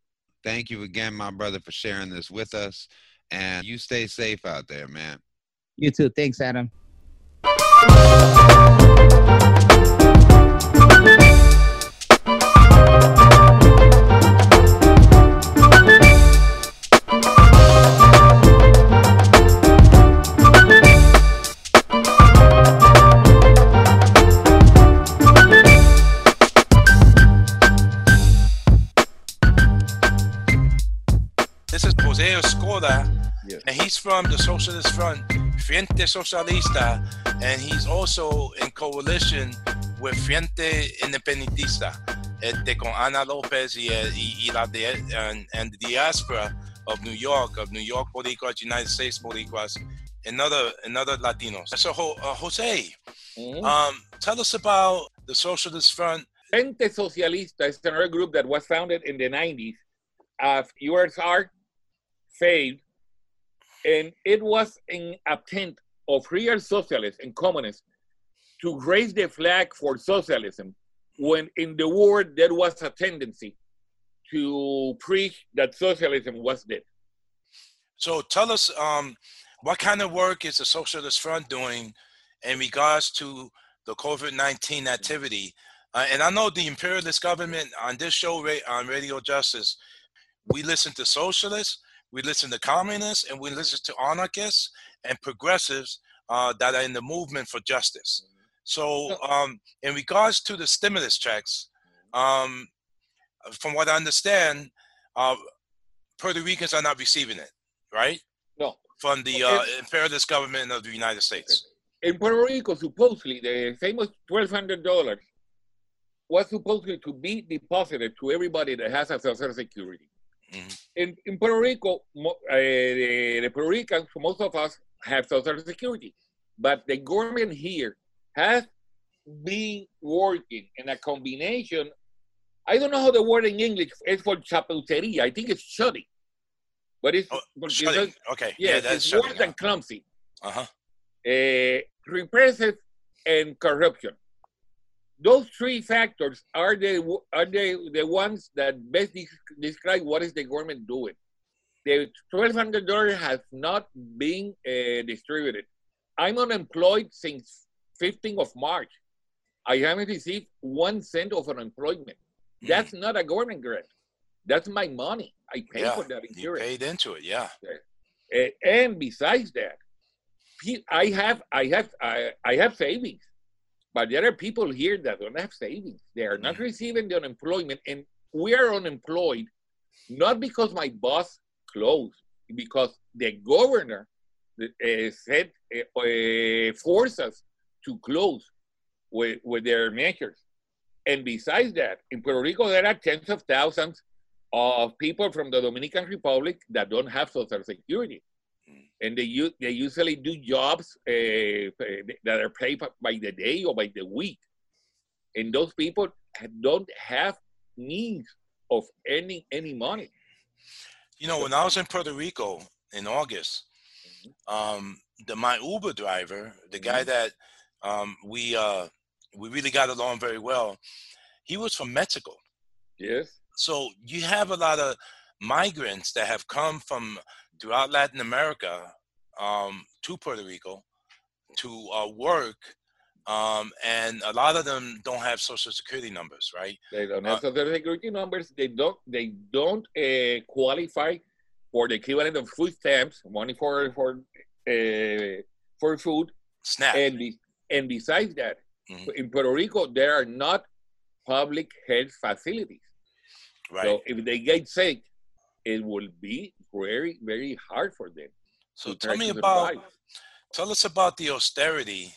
Thank you again, my brother, for sharing this with us. And you stay safe out there, man. You too. Thanks, Adam. From the Socialist Front, Frente Socialista, and he's also in coalition with Frente Independentista, este, con Ana Lopez y, y, y la de, and, and the diaspora of New York, of New York Boricuas, United States Boricuas, and other, and other Latinos. So, uh, Jose, Mhm. um, tell us about the Socialist Front. Frente Socialista is another group that was founded in the 90s as USSR failed, and it was an attempt of real socialists and communists to raise the flag for socialism when in the world there was a tendency to preach that socialism was dead. So tell us, um, what kind of work is the Socialist Front doing in regards to the COVID 19 activity? Uh, and I know the imperialist government on this show on Radio Justice, we listen to socialists, we listen to communists, and we listen to anarchists and progressives uh, that are in the movement for justice. So, um, in regards to the stimulus checks, um, from what I understand, uh, Puerto Ricans are not receiving it, right? No. From the uh, imperialist government of the United States. In Puerto Rico, supposedly, the famous $1,200 was supposedly to be deposited to everybody that has a social security. Mhm. In, in Puerto Rico, mo- uh, the, the Puerto Ricans, most of us have social security, but the government here has been working in a combination. I don't know how the word in English is for chapucería. I think it's shoddy, but it's, Oh, it's Okay. yeah, Yeah, that's it's worse than clumsy Uh huh. uh, repressive and corruption. Those three factors are the are the, the ones that best de- describe what is the government doing. The twelve hundred dollars has not been uh, distributed. I'm unemployed since 15th of March. I haven't received one cent of unemployment. That's not a government grant. That's my money. I pay Yeah, for that insurance. You paid into it, yeah. Uh, and besides that, I have I have I, I have savings, but there are people here that don't have savings. They are not receiving the unemployment, and we are unemployed not because my boss closed, because the governor uh, said uh, uh, forced us to close with with their measures. And besides that, in Puerto Rico, there are tens of thousands of people from the Dominican Republic that don't have Social Security. And they, u- they usually do jobs uh, that are paid by the day or by the week. And those people don't have means of earning any money. You know, when I was in Puerto Rico in August, Mm-hmm. um, the my Uber driver, the guy that um, we uh, we really got along very well, he was from Mexico. Yes. So you have a lot of migrants that have come from throughout Latin America um, to Puerto Rico to uh, work, um, and a lot of them don't have social security numbers, right? They don't have social security numbers. They don't. They don't uh, qualify for the equivalent of food stamps, money for for uh, for food, Snap. and be, and besides that, Mhm. in Puerto Rico there are not public health facilities. right. So if they get sick, it will be very very hard for them. So tell me about survive. tell us about the austerity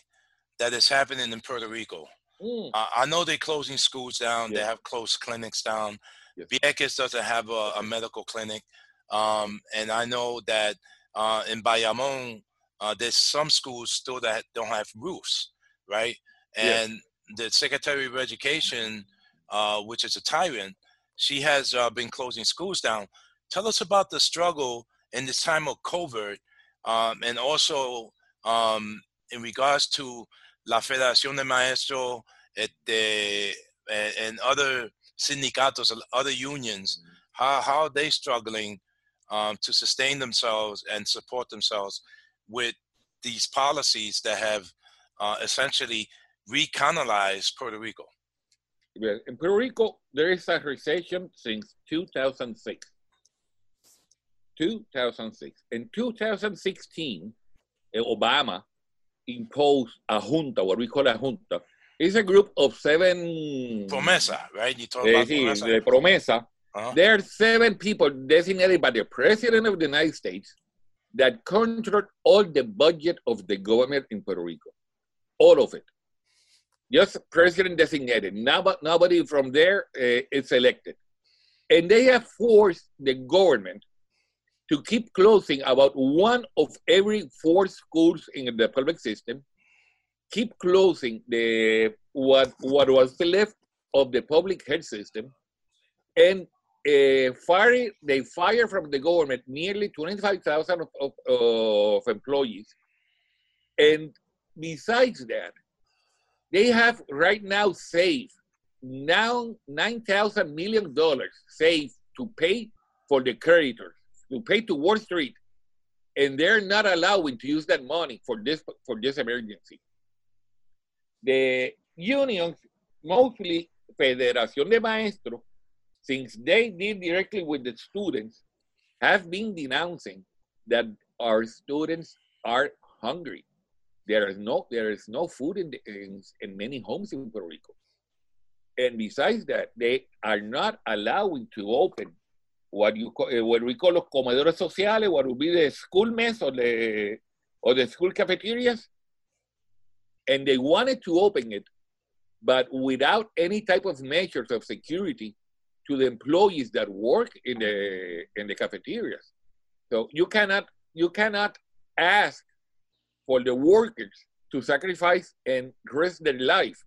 that is happening in Puerto Rico. Mm, Uh, I know they're closing schools down. They have closed clinics down. Yes. Vieques doesn't have a, a medical clinic, um, and I know that uh, in Bayamon, uh, there's some schools still that don't have roofs, right? Yes. And the Secretary of Education, uh, which is a tyrant, she has uh, been closing schools down. Tell us about the struggle in this time of COVID, um, and also um, in regards to La Federación de Maestros este, and, and other sindicatos, other unions, how, how are they struggling um, to sustain themselves and support themselves with these policies that have uh, essentially recolonized Puerto Rico? In Puerto Rico, there is a recession since 2006. 2006. In 2016, eh, Obama imposed a junta, what we call a junta. It's a group of seven. Promesa, right? You talk Eh, about sí, promesa. promesa. Uh-huh. There are seven people designated by the President of the United States that control all the budget of the government in Puerto Rico. All of it. Just president designated. Nobody, nobody from there uh, is elected. And they have forced the government to keep closing about one of every four schools in the public system, keep closing the what what was left of the public health system, and uh, fire they fire from the government nearly 25,000 of, of, of employees. And besides that, they have right now saved now 9,000 million dollars saved to pay for the creditors, to pay to Wall Street. And they're not allowing to use that money for this for this emergency. The unions, mostly Federación de Maestros, since they deal directly with the students, have been denouncing that our students are hungry. There is no there is no food in, the, in in many homes in Puerto Rico, and besides that, they are not allowing to open what you call, what we call los comedores sociales, what would be the school mess or the or the school cafeterias, and they wanted to open it, but without any type of measures of security to the employees that work in the in the cafeterias. So you cannot you cannot ask for the workers to sacrifice and risk their life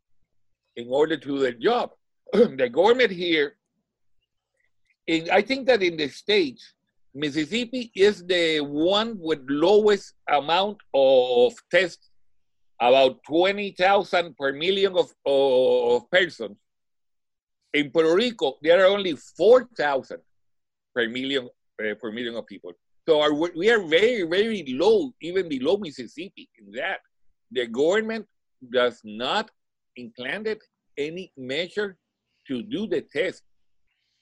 in order to do their job. *clears throat* the government here, in, I think that in the states, Mississippi is the one with lowest amount of tests, about 20,000 per million of, of persons. In Puerto Rico, there are only 4,000 per million uh, per million of people. So our, we are very, very low, even below Mississippi in that. The government does not include any measure to do the test.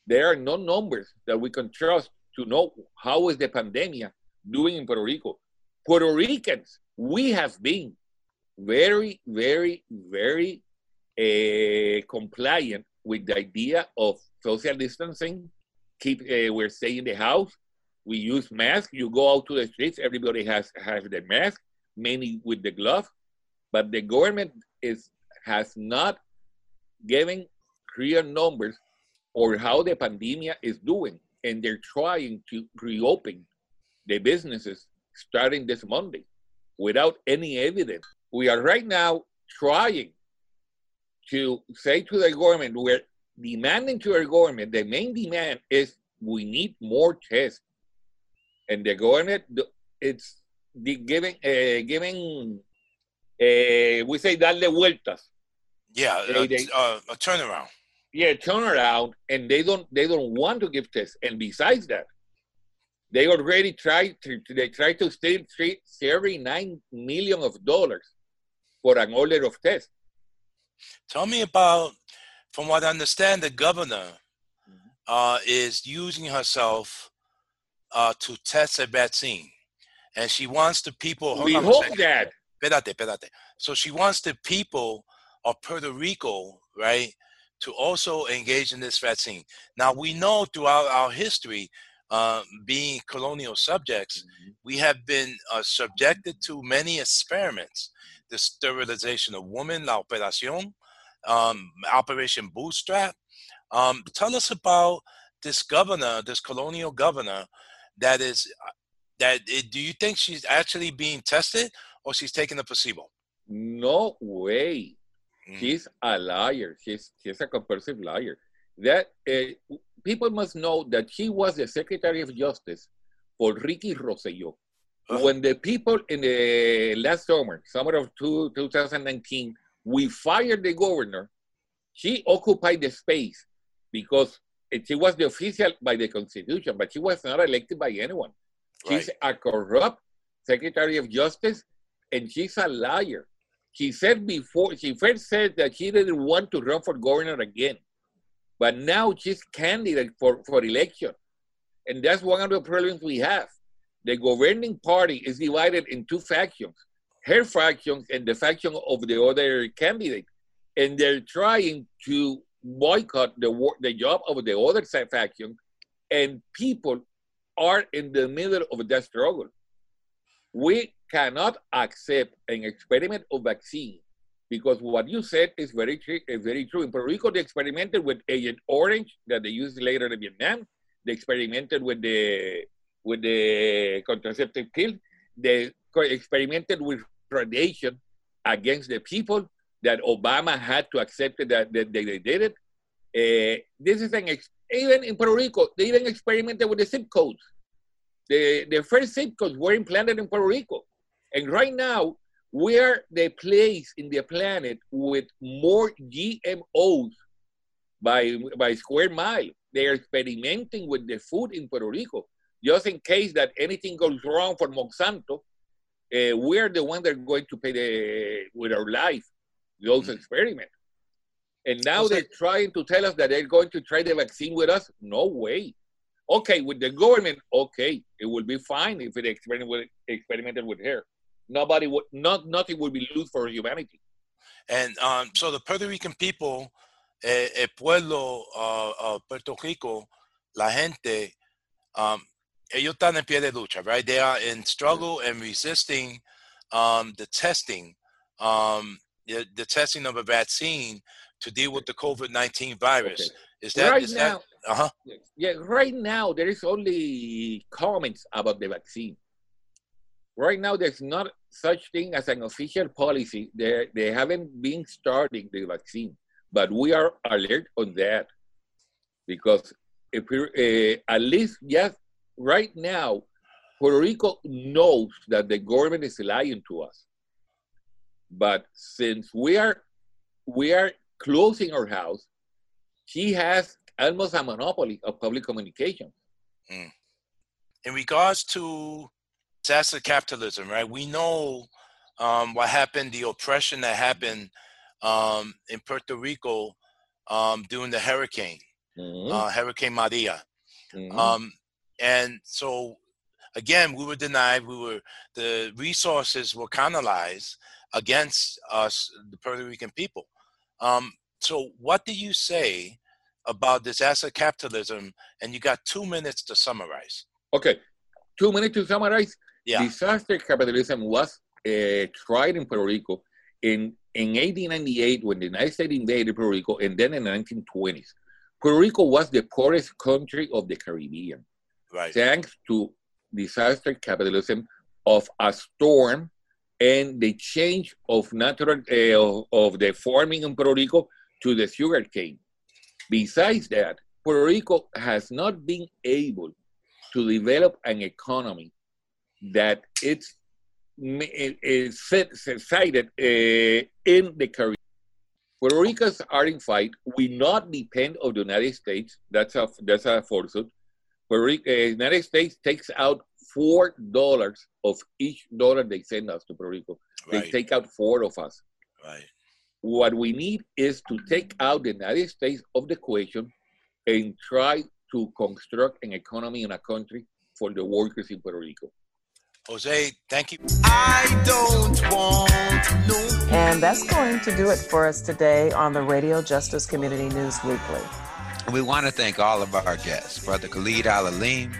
There are no numbers that we can trust to know how is the pandemic doing in Puerto Rico. Puerto Ricans, we have been very, very, very uh, compliant with the idea of social distancing. Keep uh, we're staying in the house. We use masks. You go out to the streets, everybody has has the mask, mainly with the glove. But the government is has not given clear numbers or how the pandemic is doing, and they're trying to reopen the businesses starting this Monday without any evidence. We are right now trying to say to the government, we're demanding to our government, the main demand is we need more tests. And the government, it's the giving, uh, giving, uh, we say darle vueltas. Yeah, uh, they- uh, a turnaround. Yeah, turn around, and they don't, they don't want to give tests. And besides that, they already tried to, they tried to steal three- 39 million of dollars for an order of tests. Tell me about, from what I understand, the governor uh, is using herself uh, to test a vaccine. And she wants the people. We hope that Espérate, espérate. So she wants the people of Puerto Rico, right, to also engage in this vaccine. Now we know throughout our history, uh, being colonial subjects, we have been uh, subjected to many experiments. The sterilization of women, La Operación, um, Operation Bootstrap, Um, tell us about this governor, this colonial governor, that is that. Do you think she's actually being tested, or she's taking a placebo? No way. Mm. She's a liar. She's she's a compulsive liar. That uh, people must know that she was the Secretary of Justice for Ricky Rosselló. When the people in the last summer, summer of two, 2019, we fired the governor, she occupied the space because she was the official by the Constitution, but she was not elected by anyone. She's a corrupt Secretary of Justice, and she's a liar. She said before, she first said that she didn't want to run for governor again, but now she's candidate for, for election. And that's one of the problems we have. The governing party is divided in two factions, her faction and the faction of the other candidate. And they're trying to boycott the, the job of the other faction, and people are in the middle of that struggle. We cannot accept an experiment of vaccine because what you said is very, is very true. In Puerto Rico, they experimented with Agent Orange that they used later in Vietnam. They experimented with the with the contraceptive pill. They experimented with radiation against the people that Obama had to accept it that, that they, they did it. Uh, this is an even in Puerto Rico, they even experimented with the zip codes. The, the first zip codes were implanted in Puerto Rico. And right now, we are the place in the planet with more GMOs by, by square mile. They are experimenting with the food in Puerto Rico. Just in case that anything goes wrong for Monsanto, uh, we're the one that are going to pay the, with our life those Mhm. experiments. And now they're trying to tell us that they're going to try the vaccine with us. No way. Okay, with the government, okay, it will be fine if it experiment with, experimented with her. Nobody would not nothing would be loose for humanity. And um, so the Puerto Rican people, eh, el pueblo uh, uh, Puerto Rico, la gente, um, ellos están en pie de lucha, right? They are in struggle and resisting um, the testing, um, the, the testing of a vaccine to deal with the COVID-19 virus. Okay. Is that, right is now, that, uh-huh. yeah, right now there is only comments about the vaccine. Right now, there's not such thing as an official policy. They they haven't been starting the vaccine, but we are alert on that because if uh, at least yes, right now, Puerto Rico knows that the government is lying to us. But since we are we are closing our house, she has almost a monopoly of public communication. in regards to disaster capitalism, right? We know um, what happened, the oppression that happened um, in Puerto Rico um, during the hurricane, Mhm. uh, Hurricane Maria. Mhm. Um, and so, again, we were denied. We were the resources were canalized against us, the Puerto Rican people. Um, so, what do you say about disaster capitalism? And you got two minutes to summarize. Okay, two minutes to summarize. Yeah. Disaster capitalism was uh, tried in Puerto Rico in, in 1898 when the United States invaded Puerto Rico, and then in the 1920s. Puerto Rico was the poorest country of the Caribbean, Right. thanks to disaster capitalism of a storm and the change of natural uh, of, of the farming in Puerto Rico to the sugar cane. Besides that, Puerto Rico has not been able to develop an economy that it's is set- cited uh, in the Caribbean. Puerto Ricans are in fight. We not depend on the United States. That's a that's a falsehood. Puerto Rico, uh, United States takes out four dollars of each dollar they send us to Puerto Rico. They take out four of us. Right. What we need is to take out the United States of the equation and try to construct an economy in a country for the workers in Puerto Rico. Jose, thank you. I don't want no And that's going to do it for us today on the Radio Justice Community News Weekly. We want to thank all of our guests, Brother Khalid Al-Alim,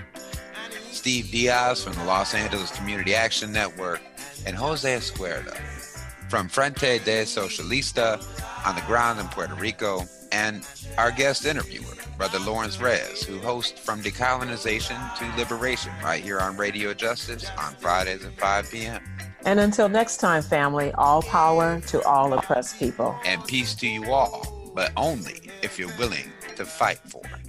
Steve Diaz from the Los Angeles Community Action Network, and Jose Escuerda from Frente de Socialista on the ground in Puerto Rico, and our guest interviewer, Brother Lawrence Rez, who hosts From Decolonization to Liberation right here on Radio Justice on Fridays at 5 p.m. And until next time, family, all power to all oppressed people. And peace to you all, but only if you're willing to fight for it.